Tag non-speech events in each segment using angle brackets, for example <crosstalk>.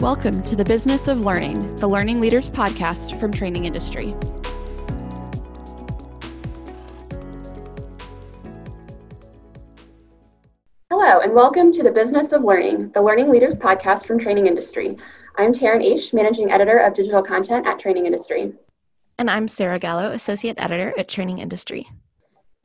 Welcome to the Business of Learning, the Learning Leaders podcast from Training Industry. Hello, and welcome to the Business of Learning, the Learning Leaders podcast from Training Industry. I'm Taryn Oesch, Managing Editor of Digital Content at Training Industry. And I'm Sarah Gallo, Associate Editor at Training Industry.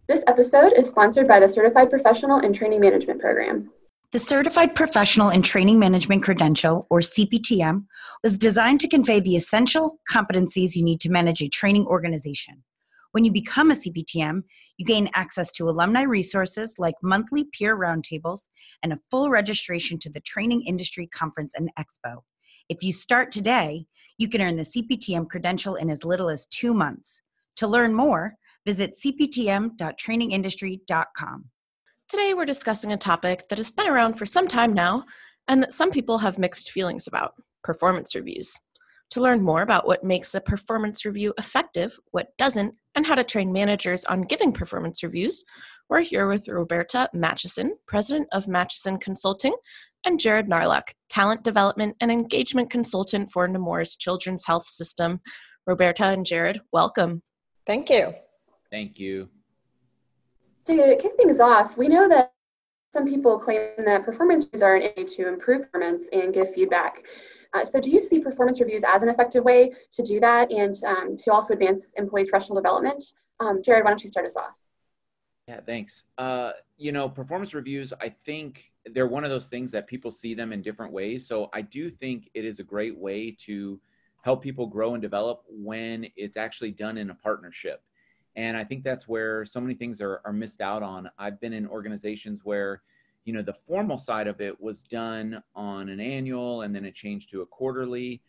This episode is sponsored by the Certified Professional in Training Management Program. The Certified Professional in Training Management Credential, or CPTM, was designed to convey the essential competencies you need to manage a training organization. When you become a CPTM, you gain access to alumni resources like monthly peer roundtables and a full registration to the Training Industry Conference and Expo. If you start today, you can earn the CPTM credential in as little as two months. To learn more, visit cptm.trainingindustry.com. Today, we're discussing a topic that has been around for some time now and that some people have mixed feelings about performance reviews. To learn more about what makes a performance review effective, what doesn't, and how to train managers on giving performance reviews, we're here with Roberta Matuson, President of Matuson Consulting, and Jared Narlock, Talent Development and Engagement Consultant for Nemours Children's Health System. Roberta and Jared, welcome. Thank you. Thank you. To kick things off, we know that some people claim that performance reviews are an aid to improve performance and give feedback. Uh, so, do you see performance reviews as an effective way to do that and um, to also advance employees' professional development? Um, Jared, why don't you start us off? Yeah, thanks. Uh, you know, performance reviews, I think they're one of those things that people see them in different ways. So, I do think it is a great way to help people grow and develop when it's actually done in a partnership. And I think that's where so many things are, are missed out on. I've been in organizations where, you know, the formal side of it was done on an annual and then it changed to a quarterly.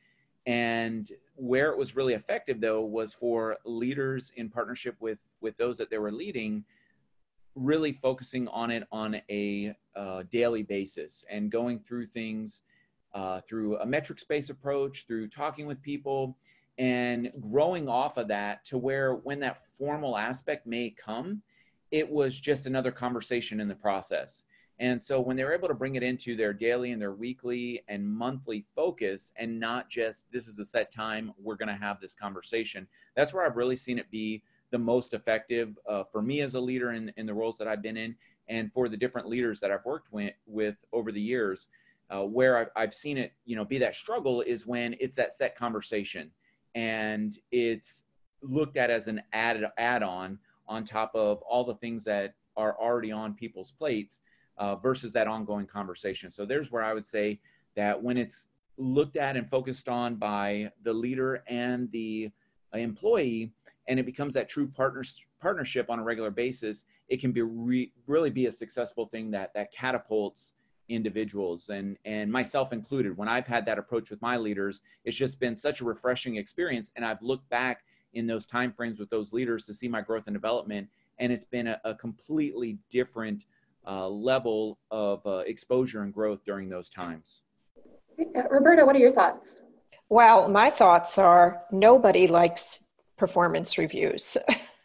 And where it was really effective though was for leaders in partnership with with those that they were leading, really focusing on it on a uh, daily basis and going through things uh, through a metrics based approach, through talking with people, and growing off of that to where when that formal aspect may come, it was just another conversation in the process. And so when they're able to bring it into their daily and their weekly and monthly focus and not just this is the set time, we're going to have this conversation, that's where I've really seen it be the most effective uh, for me as a leader in, in the roles that I've been in and for the different leaders that I've worked with, with over the years. Uh, where I've, I've seen it, you know, be that struggle is when it's that set conversation and it's looked at as an added add-on on top of all the things that are already on people's plates uh, versus that ongoing conversation. So there's where I would say that when it's looked at and focused on by the leader and the employee, and it becomes that true partners partnership on a regular basis, it can be re- really be a successful thing that that catapults individuals and and myself included. When i've had that approach with my leaders it's just been such a refreshing experience and i've looked back in those time frames with those leaders to see my growth and development and it's been a, a completely different uh, level of uh, exposure and growth during those times. Uh, roberta what are your thoughts? Well my thoughts are nobody likes performance reviews <laughs>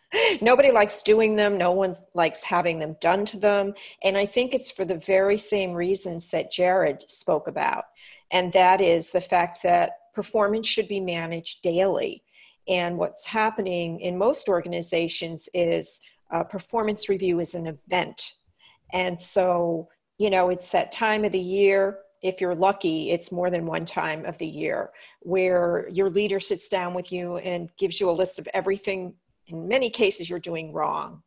Nobody likes doing them. No one likes having them done to them. And I think it's for the very same reasons that Jared spoke about. And that is the fact that performance should be managed daily. And what's happening in most organizations is a performance review is an event. And so, you know, it's that time of the year. If you're lucky, it's more than one time of the year where your leader sits down with you and gives you a list of everything in many cases you're doing wrong.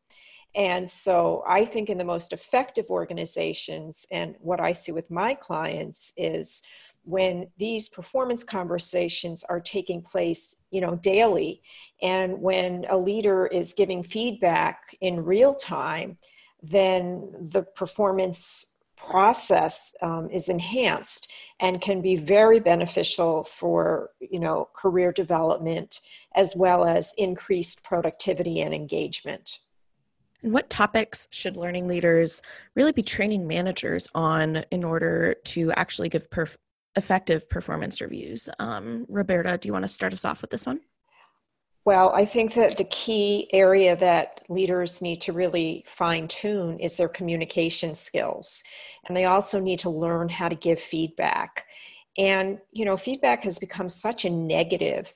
And so I think in the most effective organizations, and what I see with my clients is when these performance conversations are taking place you know daily and when a leader is giving feedback in real time then the performance process um, is enhanced and can be very beneficial for you know career development as well as increased productivity and engagement. And what topics should learning leaders really be training managers on in order to actually give perf- effective performance reviews? Um, roberta do you want to start us off with this one well, I think that the key area that leaders need to really fine tune is their communication skills. And they also need to learn how to give feedback. And, you know, feedback has become such a negative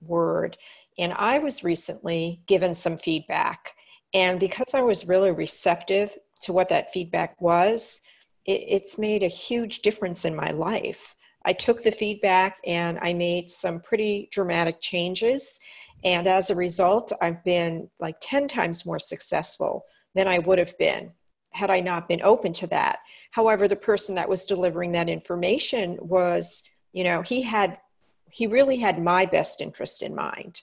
word. And I was recently given some feedback. And because I was really receptive to what that feedback was, it, it's made a huge difference in my life. I took the feedback and I made some pretty dramatic changes. And as a result, I've been like 10 times more successful than I would have been had I not been open to that. However, the person that was delivering that information was, you know, he had, he really had my best interest in mind.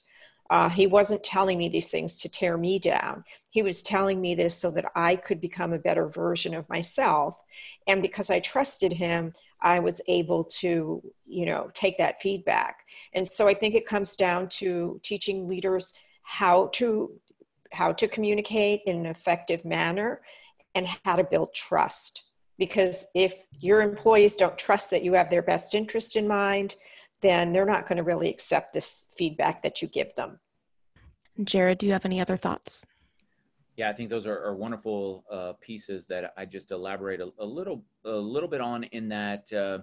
Uh, he wasn't telling me these things to tear me down. He was telling me this so that I could become a better version of myself. And because I trusted him, I was able to, you know, take that feedback. And so I think it comes down to teaching leaders how to how to communicate in an effective manner and how to build trust. Because if your employees don't trust that you have their best interest in mind then they're not going to really accept this feedback that you give them. Jared do you have any other thoughts yeah i think those are, are wonderful uh, pieces that i just elaborate a, a, little a little bit on in that uh,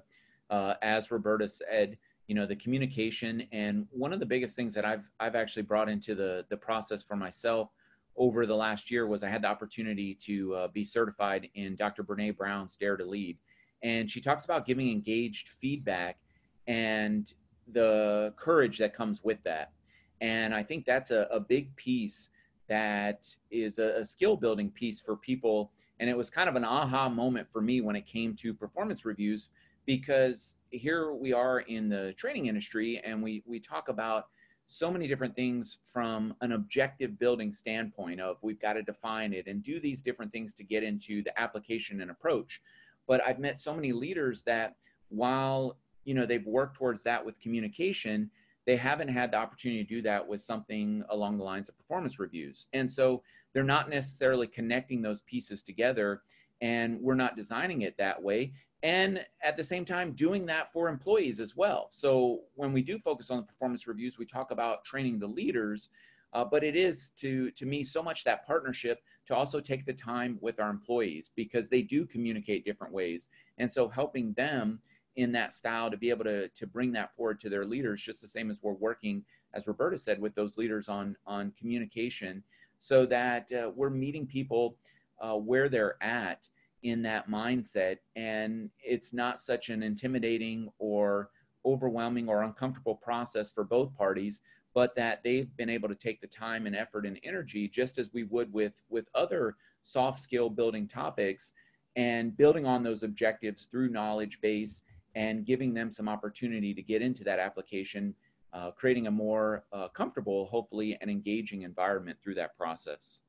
uh, as roberta said you know the communication and one of the biggest things that i've i've actually brought into the the process for myself over the last year was I had the opportunity to uh, be certified in Dr. Brene Brown's Dare to Lead. And she talks about giving engaged feedback and the courage that comes with that. And I think that's a, a big piece that is a, a skill building piece for people. And it was kind of an aha moment for me when it came to performance reviews because here we are in the training industry and we, we talk about so many different things from an objective building standpoint of we've got to define it and do these different things to get into the application and approach but i've met so many leaders that while you know they've worked towards that with communication they haven't had the opportunity to do that with something along the lines of performance reviews. And so they're not necessarily connecting those pieces together and we're not designing it that way. And at the same time doing that for employees as well. So when we do focus on the performance reviews we talk about training the leaders uh, but it is to to me so much that partnership to also take the time with our employees because they do communicate different ways. And so helping them in that style to be able to to bring that forward to their leaders just the same as we're working as roberta said with those leaders on on communication so that uh, we're meeting people uh, where they're at in that mindset. And it's not such an intimidating or overwhelming or uncomfortable process for both parties but that they've been able to take the time and effort and energy just as we would with with other soft skill building topics and building on those objectives through knowledge base and giving them some opportunity to get into that application uh, creating a more uh, comfortable hopefully and engaging environment through that process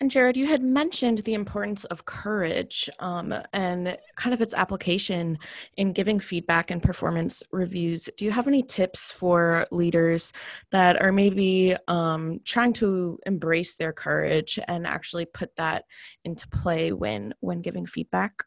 and Jared, you had mentioned the importance of courage um, and kind of its application in giving feedback and performance reviews. Do you have any tips for leaders that are maybe um, trying to embrace their courage and actually put that into play when when giving feedback?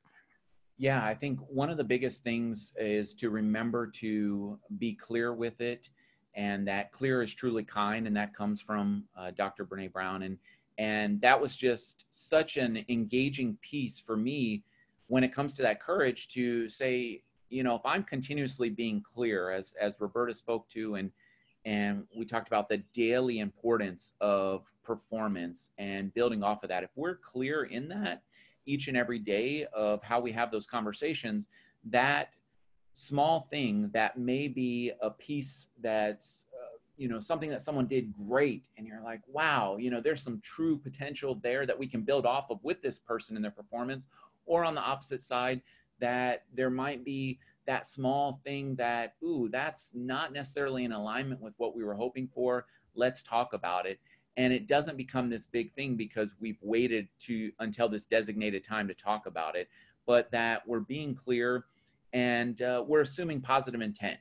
Yeah, I think one of the biggest things is to remember to be clear with it, and that clear is truly kind, and that comes from uh, Dr. Brene Brown and and that was just such an engaging piece for me when it comes to that courage to say you know if i'm continuously being clear as as roberta spoke to and and we talked about the daily importance of performance and building off of that if we're clear in that each and every day of how we have those conversations that small thing that may be a piece that's uh, you know something that someone did great and you're like wow you know there's some true potential there that we can build off of with this person in their performance. Or on the opposite side that there might be that small thing that ooh that's not necessarily in alignment with what we were hoping for. Let's talk about it and it doesn't become this big thing because we've waited to until this designated time to talk about it but that we're being clear and uh, we're assuming positive intent.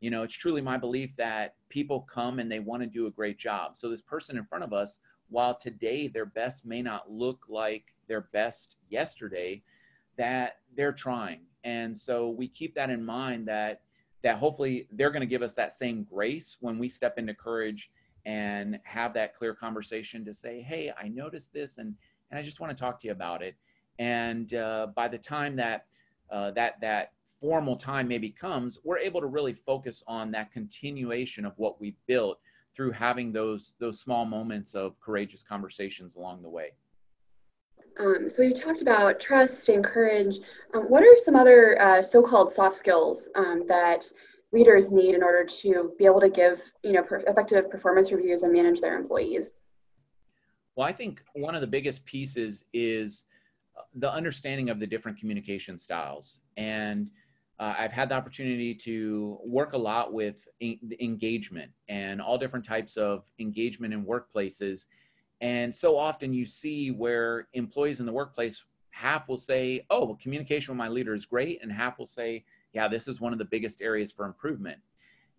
You know it's truly my belief that people come and they want to do a great job. So this person in front of us while today their best may not look like their best yesterday that they're trying. And so we keep that in mind that that hopefully they're going to give us that same grace when we step into courage and have that clear conversation to say hey i noticed this and and i just want to talk to you about it and uh, by the time that uh, that that formal time maybe comes, we're able to really focus on that continuation of what we built through having those those small moments of courageous conversations along the way. Um, so we've talked about trust and courage. Um, what are some other uh, so-called soft skills um, that leaders need in order to be able to give you know per- effective performance reviews and manage their employees? Well, I think one of the biggest pieces is uh, the understanding of the different communication styles and uh, I've had the opportunity to work a lot with engagement and all different types of engagement in workplaces. And so often you see where employees in the workplace, half will say, Oh, well, communication with my leader is great. And half will say, Yeah, this is one of the biggest areas for improvement.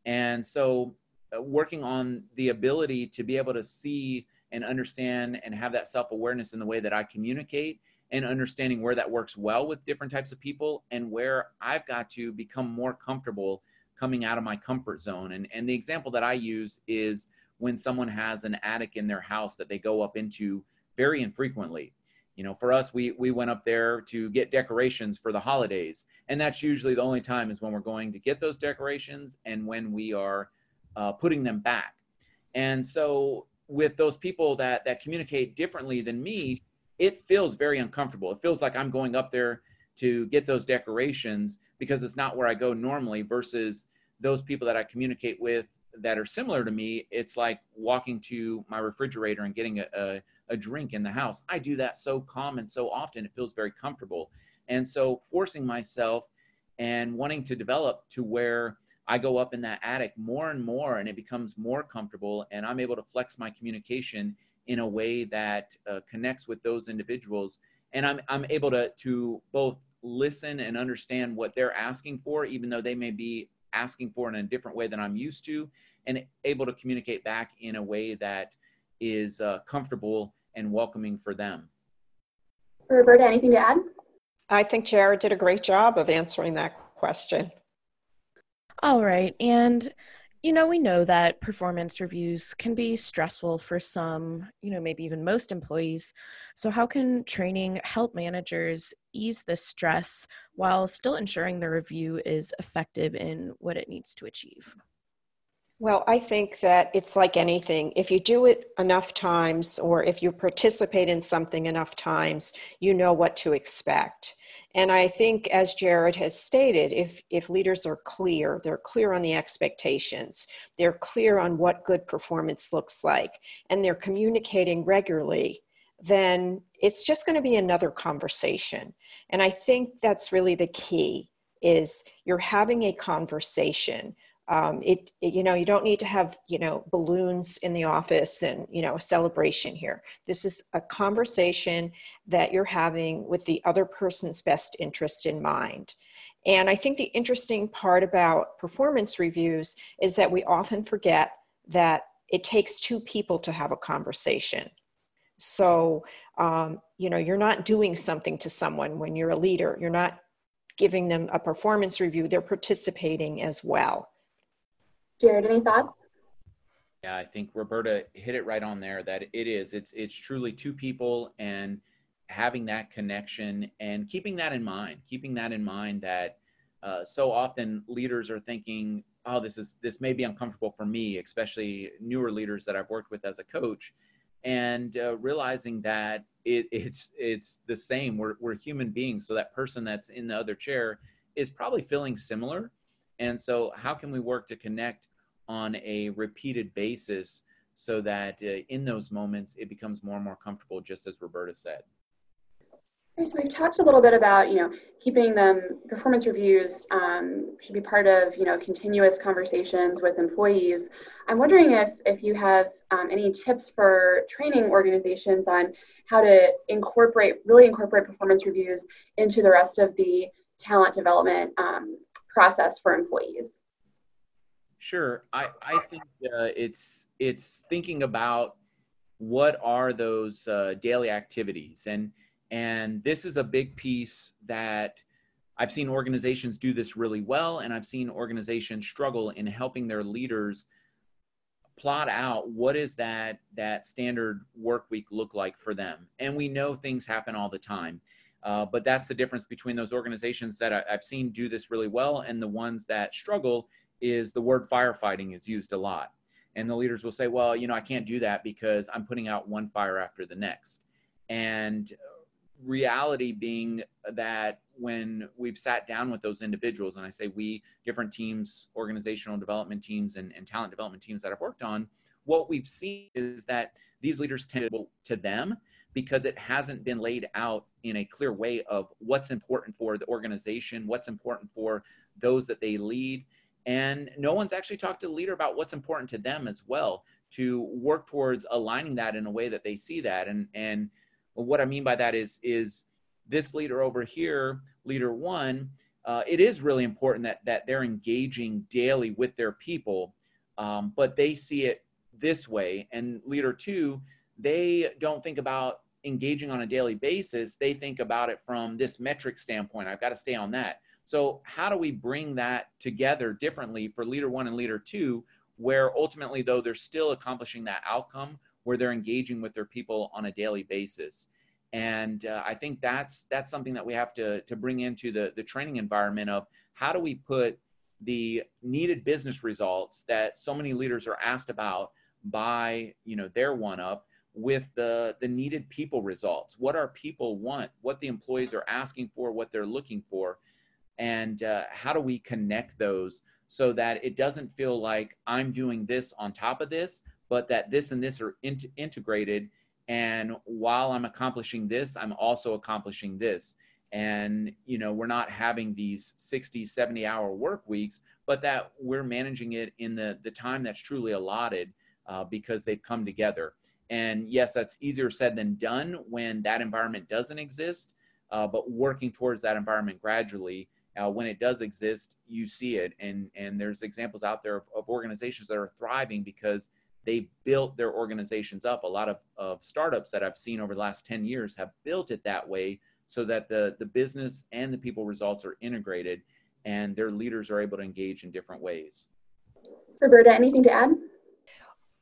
And so, uh, working on the ability to be able to see and understand and have that self awareness in the way that I communicate and understanding where that works well with different types of people and where I've got to become more comfortable coming out of my comfort zone. And, and the example that I use is when someone has an attic in their house that they go up into very infrequently. You know, for us, we, we went up there to get decorations for the holidays. And that's usually the only time is when we're going to get those decorations and when we are uh, putting them back. And so with those people that, that communicate differently than me, it feels very uncomfortable. It feels like I'm going up there to get those decorations because it's not where I go normally versus those people that I communicate with that are similar to me. It's like walking to my refrigerator and getting a, a, a drink in the house. I do that so common, so often, it feels very comfortable. And so forcing myself and wanting to develop to where I go up in that attic more and more and it becomes more comfortable and I'm able to flex my communication in a way that uh, connects with those individuals and I'm, I'm able to, to both listen and understand what they're asking for even though they may be asking for in a different way than i'm used to and able to communicate back in a way that is uh, comfortable and welcoming for them roberta anything to add i think jared did a great job of answering that question all right and you know, we know that performance reviews can be stressful for some, you know, maybe even most employees. So, how can training help managers ease this stress while still ensuring the review is effective in what it needs to achieve? Well, I think that it's like anything. If you do it enough times or if you participate in something enough times, you know what to expect. And I think, as Jared has stated, if, if leaders are clear, they're clear on the expectations, they're clear on what good performance looks like, and they're communicating regularly, then it's just going to be another conversation. And I think that's really the key is you're having a conversation um, it, it, you know you don't need to have you know balloons in the office and you know a celebration here. This is a conversation that you're having with the other person's best interest in mind. And i think the interesting part about performance reviews is that we often forget that it takes two people to have a conversation. So um, you know you're not doing something to someone when you're a leader. You're not giving them a performance review. They're participating as well Jared, any thoughts? Yeah, I think Roberta hit it right on there that it is. It's it's truly two people and having that connection and keeping that in mind, keeping that in mind that uh, so often leaders are thinking, oh, this is this may be uncomfortable for me, especially newer leaders that I've worked with as a coach, and uh, realizing that it, it's it's the same. We're we're human beings, so that person that's in the other chair is probably feeling similar, and so how can we work to connect on a repeated basis so that uh, in those moments it becomes more and more comfortable, just as Roberta said. So we've talked a little bit about, you know, keeping them performance reviews um, should be part of, you know, continuous conversations with employees. I'm wondering if if you have um, any tips for training organizations on how to incorporate, really incorporate performance reviews into the rest of the talent development um, process for employees. Sure. I, I think uh, it's it's thinking about what are those uh, daily activities and and this is a big piece that I've seen organizations do this really well and I've seen organizations struggle in helping their leaders plot out what is that that standard work week look like for them and we know things happen all the time Uh, but that's the difference between those organizations that I, I've seen do this really well and the ones that struggle is the word firefighting is used a lot. And the leaders will say, well, you know, I can't do that because I'm putting out one fire after the next. And reality being that when we've sat down with those individuals, and I say we, different teams, organizational development teams, and, and talent development teams that I've worked on, what we've seen is that these leaders tend to, to them because it hasn't been laid out in a clear way of what's important for the organization, what's important for those that they lead. And no one's actually talked to the leader about what's important to them as well to work towards aligning that in a way that they see that. And, and what I mean by that is, is this leader over here, leader one, uh, it is really important that, that they're engaging daily with their people, um, but they see it this way. And leader two, they don't think about engaging on a daily basis. They think about it from this metric standpoint. I've got to stay on that. So, how do we bring that together differently for leader one and leader two, where ultimately, though, they're still accomplishing that outcome where they're engaging with their people on a daily basis? And uh, I think that's that's something that we have to to bring into the the training environment of how do we put the needed business results that so many leaders are asked about by you know their one up with the the needed people results what our people want what the employees are asking for what they're looking for and uh, how do we connect those so that it doesn't feel like i'm doing this on top of this but that this and this are in- integrated and while i'm accomplishing this i'm also accomplishing this and you know we're not having these 60 70 hour work weeks but that we're managing it in the the time that's truly allotted uh, because they've come together and yes, that's easier said than done when that environment doesn't exist. Uh, but working towards that environment gradually, uh, when it does exist, you see it. And and there's examples out there of, of organizations that are thriving because they built their organizations up. A lot of, of startups that I've seen over the last 10 years have built it that way so that the, the business and the people results are integrated and their leaders are able to engage in different ways. Roberta, anything to add?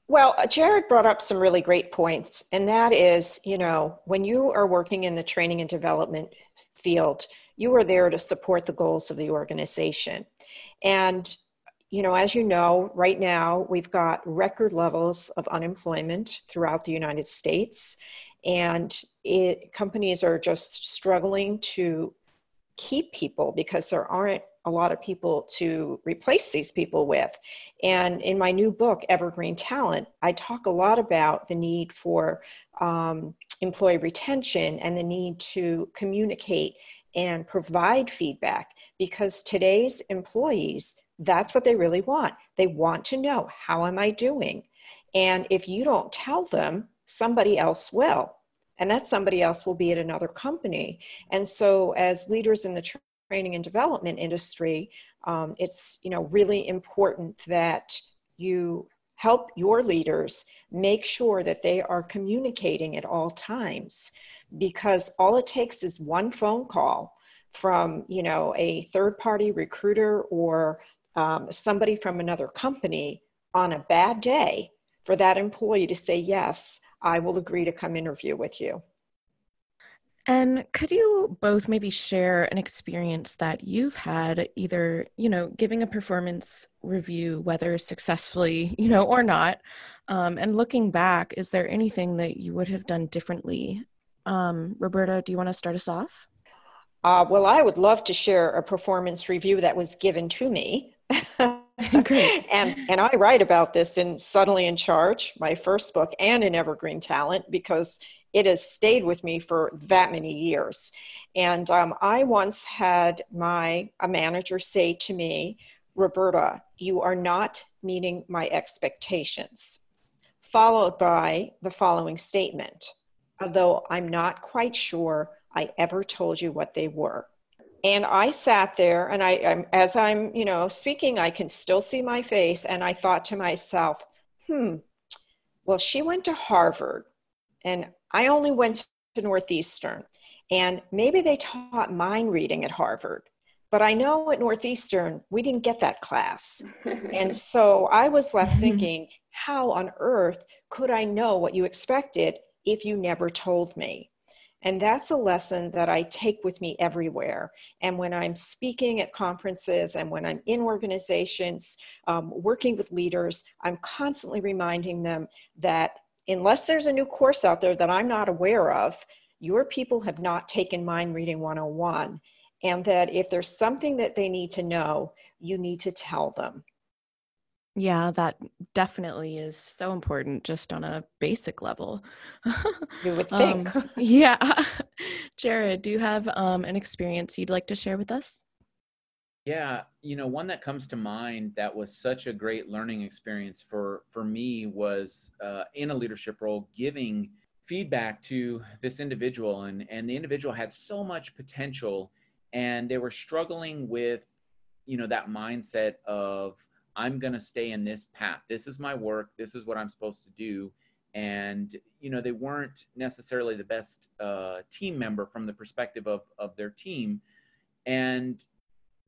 Well, uh, Jared brought up some really great points, and that is, you know, when you are working in the training and development field, you are there to support the goals of the organization. And, you know, as you know, right now we've got record levels of unemployment throughout the United States, and it, companies are just struggling to keep people because there aren't a lot of people to replace these people with. And in my new book, Evergreen Talent, I talk a lot about the need for um, employee retention and the need to communicate and provide feedback because today's employees, that's what they really want. They want to know, how am I doing? And if you don't tell them, somebody else will and that somebody else will be at another company. And so, as leaders in the training and development industry, um, it's you know really important that you help your leaders make sure that they are communicating at all times because all it takes is one phone call from you know a third party recruiter or um, somebody from another company on a bad day for that employee to say yes i will agree to come interview with you and could you both maybe share an experience that you've had, either, you know, giving a performance review, whether successfully, you know, or not? Um, and looking back, is there anything that you would have done differently? Um, Roberta, do you want to start us off? Uh, well, I would love to share a performance review that was given to me. <laughs> Great. <laughs> and and I write about this in Suddenly in Charge, my first book, and in Evergreen Talent because it has stayed with me for that many years. And um, I once had my a manager say to me, Roberta, you are not meeting my expectations. Followed by the following statement, although I'm not quite sure I ever told you what they were. And I sat there, and I, I'm, as I'm, you know, speaking, I can still see my face, and I thought to myself, hmm, well, she went to Harvard, and I only went to Northeastern, and maybe they taught mind reading at Harvard, but I know at Northeastern we didn't get that class. and <laughs> so I was left thinking, how on earth could I know what you expected if you never told me? And that's a lesson that I take with me everywhere. And when I'm speaking at conferences and when I'm in organizations um, working with leaders, I'm constantly reminding them that unless there's a new course out there that I'm not aware of, your people have not taken Mind Reading 101. And that if there's something that they need to know, you need to tell them. Yeah, that definitely is so important just on a basic level. <laughs> You would think. um, <laughs> yeah. <laughs> Jared, do you have um, an experience you'd like to share with us? Yeah, you know, one that comes to mind that was such a great learning experience for for me was uh, in a leadership role, giving feedback to this individual, and and the individual had so much potential, and they were struggling with, you know, that mindset of I'm going to stay in this path. This is my work. This is what I'm supposed to do. And, you know, they weren't necessarily the best uh, team member from the perspective of, of their team. And,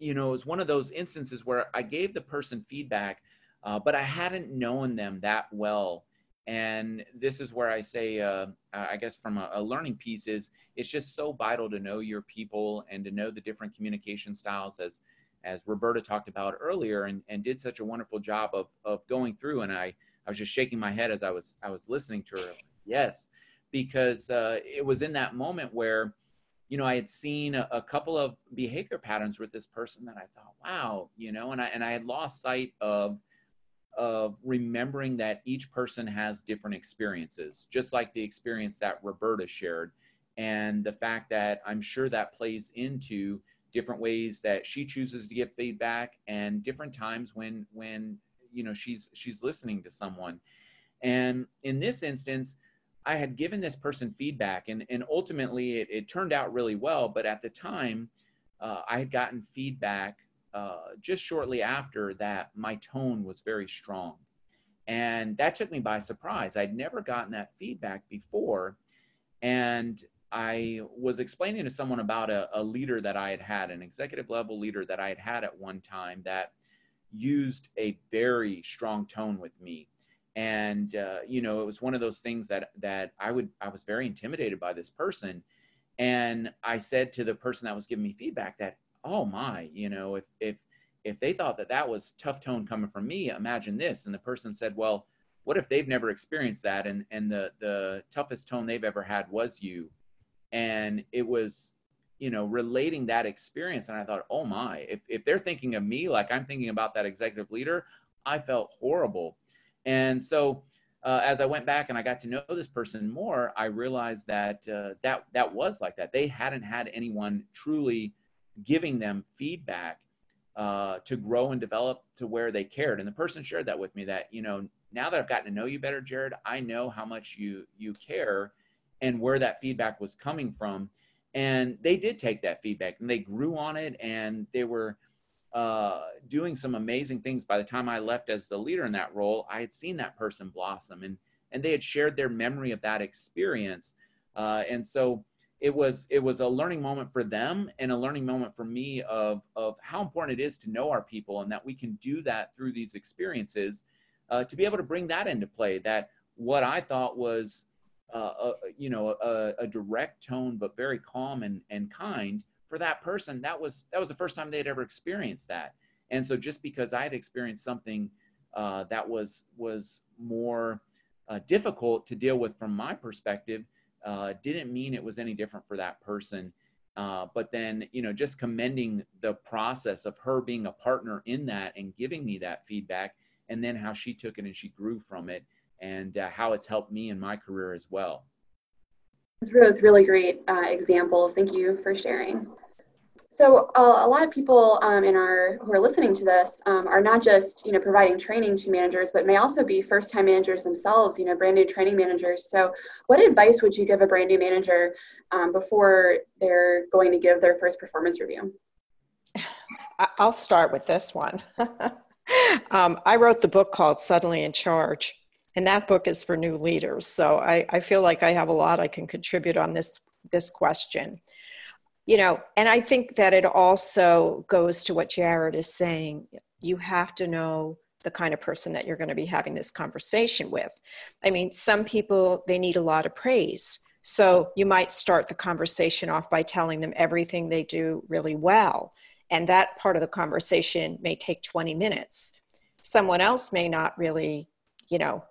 you know, it was one of those instances where I gave the person feedback, uh, but I hadn't known them that well. And this is where I say, uh, I guess from a, a learning piece is it's just so vital to know your people and to know the different communication styles as as Roberta talked about earlier and, and did such a wonderful job of, of going through. And I, I was just shaking my head as I was, I was listening to her. Yes, because uh, it was in that moment where, you know, I had seen a, a, couple of behavior patterns with this person that I thought, wow, you know, and I, and I had lost sight of, of remembering that each person has different experiences, just like the experience that Roberta shared. And the fact that I'm sure that plays into different ways that she chooses to give feedback and different times when when you know she's she's listening to someone and in this instance i had given this person feedback and and ultimately it, it turned out really well but at the time uh, i had gotten feedback uh, just shortly after that my tone was very strong and that took me by surprise i'd never gotten that feedback before and I was explaining to someone about a, a, leader that I had had, an executive level leader that I had had at one time that used a very strong tone with me. And, uh, you know, it was one of those things that, that I would, I was very intimidated by this person. And I said to the person that was giving me feedback that, oh my, you know, if, if, if they thought that that was tough tone coming from me, imagine this. And the person said, well, what if they've never experienced that? And, and the, the toughest tone they've ever had was you and it was you know relating that experience and i thought oh my if, if they're thinking of me like i'm thinking about that executive leader i felt horrible and so uh, as i went back and i got to know this person more i realized that uh, that that was like that they hadn't had anyone truly giving them feedback uh, to grow and develop to where they cared and the person shared that with me that you know now that i've gotten to know you better jared i know how much you you care and where that feedback was coming from. And they did take that feedback and they grew on it and they were uh, doing some amazing things. By the time I left as the leader in that role, I had seen that person blossom and, and they had shared their memory of that experience. Uh, and so it was it was a learning moment for them and a learning moment for me of of how important it is to know our people and that we can do that through these experiences uh, to be able to bring that into play that what i thought was uh, a, you know a, a, direct tone but very calm and, and kind for that person that was that was the first time they'd ever experienced that and so just because i had experienced something uh, that was was more uh, difficult to deal with from my perspective uh, didn't mean it was any different for that person uh, but then you know just commending the process of her being a partner in that and giving me that feedback and then how she took it and she grew from it and uh, how it's helped me in my career as well. Really, really great uh, examples. Thank you for sharing. So uh, a lot of people um, in our who are listening to this um, are not just you know providing training to managers, but may also be first-time managers themselves. You know, brand new training managers. So, what advice would you give a brand new manager um, before they're going to give their first performance review? I'll start with this one. <laughs> Um, I wrote the book called Suddenly in Charge, and that book is for new leaders. So I, I feel like I have a lot I can contribute on this this question. You know, and I think that it also goes to what Jared is saying. You have to know the kind of person that you're going to be having this conversation with. I mean, some people they need a lot of praise. So you might start the conversation off by telling them everything they do really well. And that part of the conversation may take 20 minutes. Someone else may not really, you know,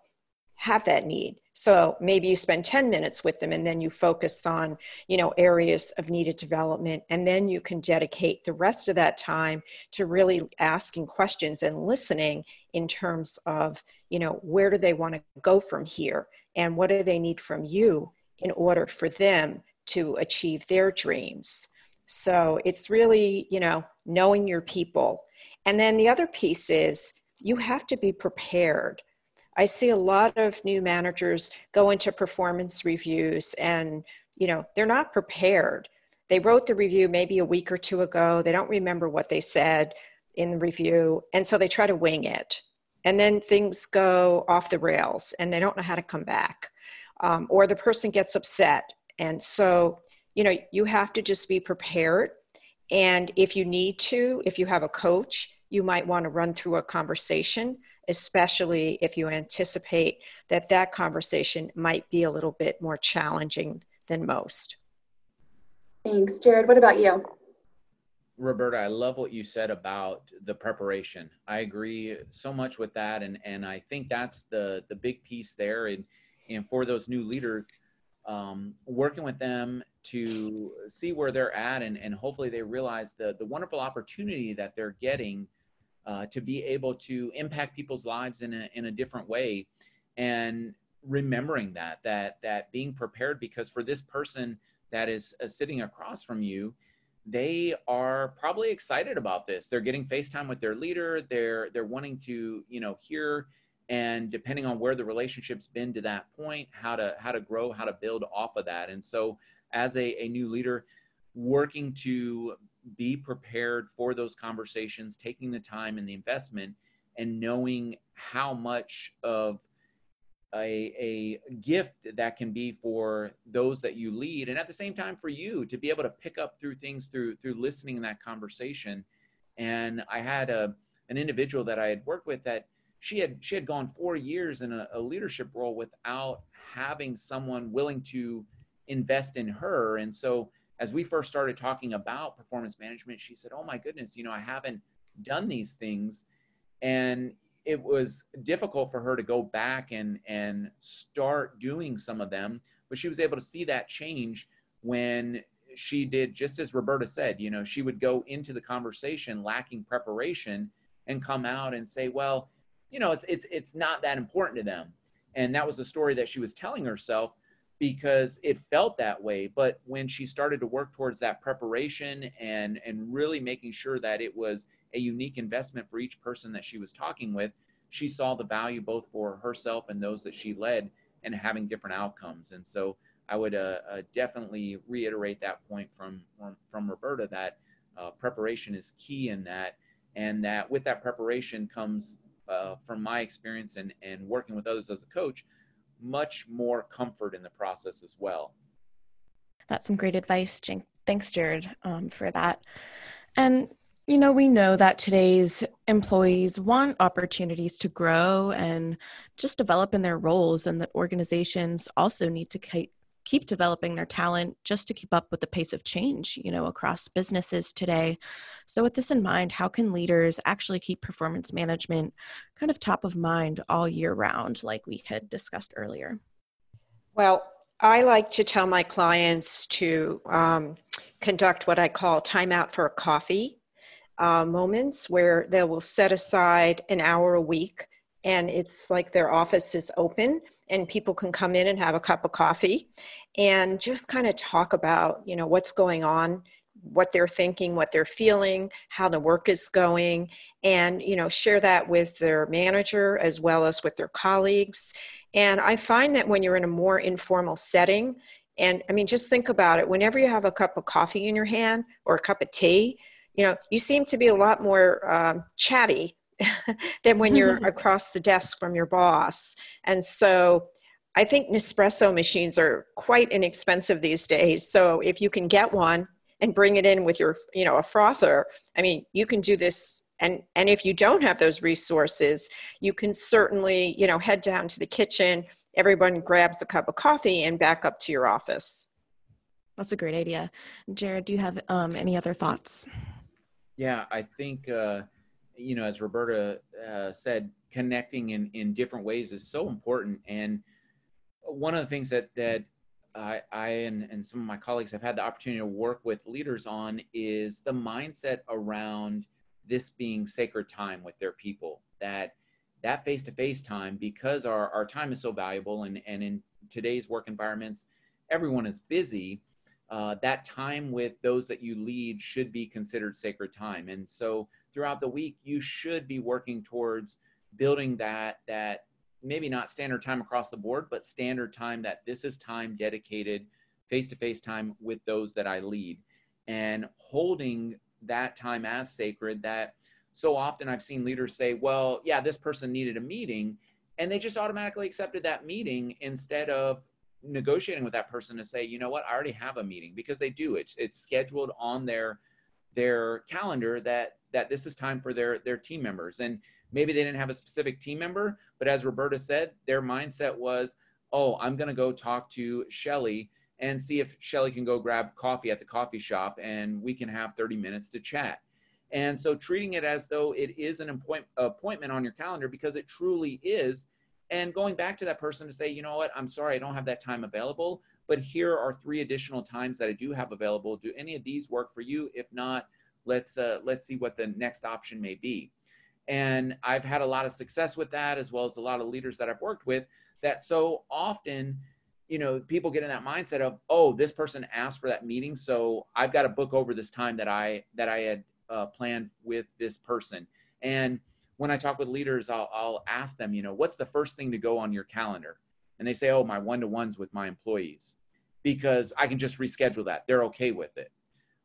have that need. So maybe you spend 10 minutes with them and then you focus on, you know, areas of needed development. And then you can dedicate the rest of that time to really asking questions and listening in terms of, you know, where do they want to go from here? And what do they need from you in order for them to achieve their dreams? So it's really, you know, knowing your people. And then the other piece is you have to be prepared. I see a lot of new managers go into performance reviews and, you know, they're not prepared. They wrote the review maybe a week or two ago. They don't remember what they said in the review. And so they try to wing it. And then things go off the rails and they don't know how to come back. Um, or the person gets upset. And so, you know, you have to just be prepared. And if you need to, if you have a coach, you might want to run through a conversation, especially if you anticipate that that conversation might be a little bit more challenging than most. Thanks. Jared, what about you? Roberta, I love what you said about the preparation. I agree so much with that, and and I think that's the the big piece there. And and for those new leaders, um, working with them to see where they're at, and and hopefully they realize the the wonderful opportunity that they're getting uh, to be able to impact people's lives in a, in a different way. And remembering that that that being prepared because for this person that is uh, sitting across from you they are probably excited about this. They're getting facetime with their leader. They're they're wanting to you know hear. And depending on where the relationship's been to that point how to how to grow how to build off of that. And so as a, a new leader working to be prepared for those conversations, taking the time and the investment, and knowing how much of a, a gift that can be for those that you lead and at the same time for you to be able to pick up through things through through listening in that conversation. And i had a an individual that i had worked with that she had she had gone four years in a, a leadership role without having someone willing to invest in her. And so as we first started talking about performance management, she said, Oh my goodness, you know, I haven't done these things. And it was difficult for her to go back and, and start doing some of them. But she was able to see that change when she did just as Roberta said, you know, she would go into the conversation lacking preparation and come out and say, Well, you know, it's it's it's not that important to them. And that was the story that she was telling herself because it felt that way but when she started to work towards that preparation and and really making sure that it was a unique investment for each person that she was talking with she saw the value both for herself and those that she led and having different outcomes. And so i would uh, uh, definitely reiterate that point from from, roberta that uh, preparation is key in that and that with that preparation comes uh, from my experience and and working with others as a coach much more comfort in the process as well. That's some great advice. Thanks, Jared, um, for that. And you know, we know that today's employees want opportunities to grow and just develop in their roles, and that organizations also need to keep developing their talent just to keep up with the pace of change you know across businesses today. So with this in mind how can leaders actually keep performance management kind of top of mind all year round like we had discussed earlier? Well i like to tell my clients to um, conduct what i call timeout for a coffee uh, moments where they will set aside an hour a week and it's like their office is open and people can come in and have a cup of coffee and just kind of talk about you know what's going on what they're thinking what they're feeling how the work is going and you know share that with their manager as well as with their colleagues and i find that when you're in a more informal setting and i mean just think about it whenever you have a cup of coffee in your hand or a cup of tea you know you seem to be a lot more um, chatty <laughs> than when you're <laughs> across the desk from your boss. And so I think Nespresso machines are quite inexpensive these days. So if you can get one and bring it in with your, you know, a frother, I mean, you can do this and and if you don't have those resources you can certainly you know head down to the kitchen everyone grabs a cup of coffee and back up to your office. That's a great idea. Jared, do you have um, any other thoughts? Yeah, I think, uh, you know, as Roberta uh, said, connecting in, in different ways is so important. And one of the things that, that I, I and, and some of my colleagues have had the opportunity to work with leaders on is the mindset around this being sacred time with their people that that face-to-face time because our, our time is so valuable and, and in today's work environments everyone is busy uh, that time with those that you lead should be considered sacred time. And so throughout the week you should be working towards building that that maybe not standard time across the board but standard time that this is time dedicated face-to-face time with those that i lead and holding that time as sacred that so often I've seen leaders say, well, yeah, this person needed a meeting. And they just automatically accepted that meeting instead of negotiating with that person to say, you know what, I already have a meeting because they do. It's it's scheduled on their their calendar that that this is time for their their team members. And maybe they didn't have a specific team member, but as Roberta said, their mindset was, oh, I'm gonna go talk to Shelly and see if Shelly can go grab coffee at the coffee shop and we can have 30 minutes to chat. And so treating it as though it is an appoint- appointment on your calendar because it truly is. And going back to that person to say, you know what, I'm sorry, I don't have that time available, but here are three additional times that I do have available. Do any of these work for you? If not, let's uh, let's see what the next option may be. And I've had a lot of success with that, as well as a lot of leaders that I've worked with. That so often you know people get in that mindset of oh this person asked for that meeting so i've got to book over this time that i that i had uh, planned with this person. And when i talk with leaders I'll, I'll ask them you know what's the first thing to go on your calendar? And they say oh my one-to-ones with my employees. Because i can just reschedule that. They're okay with it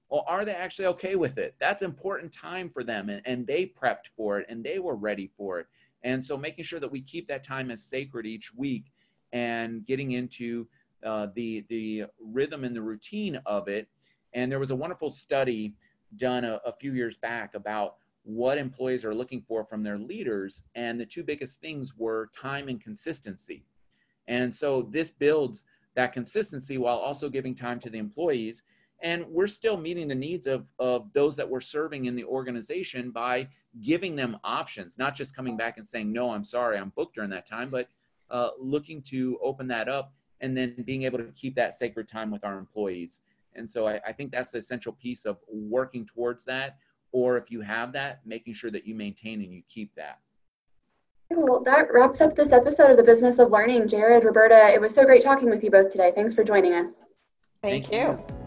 well are they actually okay with it that's important time for them and, and they prepped for it and they were ready for it and so making sure that we keep that time as sacred each week and getting into uh, the the rhythm and the routine of it. And there was a wonderful study done a, a few years back about what employees are looking for from their leaders, and the two biggest things were time and consistency. And so this builds that consistency while also giving time to the employees. And we're still meeting the needs of, of those that we're serving in the organization by giving them options, not just coming back and saying, no, I'm sorry, I'm booked during that time, but uh, looking to open that up and then being able to keep that sacred time with our employees. And so I, I think that's the essential piece of working towards that. Or if you have that, making sure that you maintain and you keep that. Well, that wraps up this episode of the Business of Learning. Jared, Roberta, it was so great talking with you both today. Thanks for joining us. Thank, Thank you. you.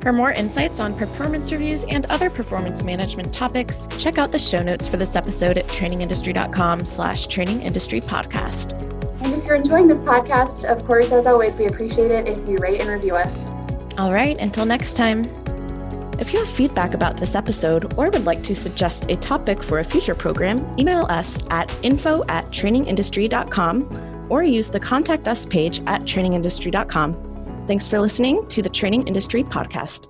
For more insights on performance reviews and other performance management topics, check out the show notes for this episode at trainingindustry.com slash trainingindustry podcast. And if you're enjoying this podcast, of course, as always, we appreciate it if you rate and review us. All right, until next time. If you have feedback about this episode or would like to suggest a topic for a future program, email us at info at trainingindustry.com or use the Contact Us page at trainingindustry.com. Thanks for listening to the Training Industry Podcast.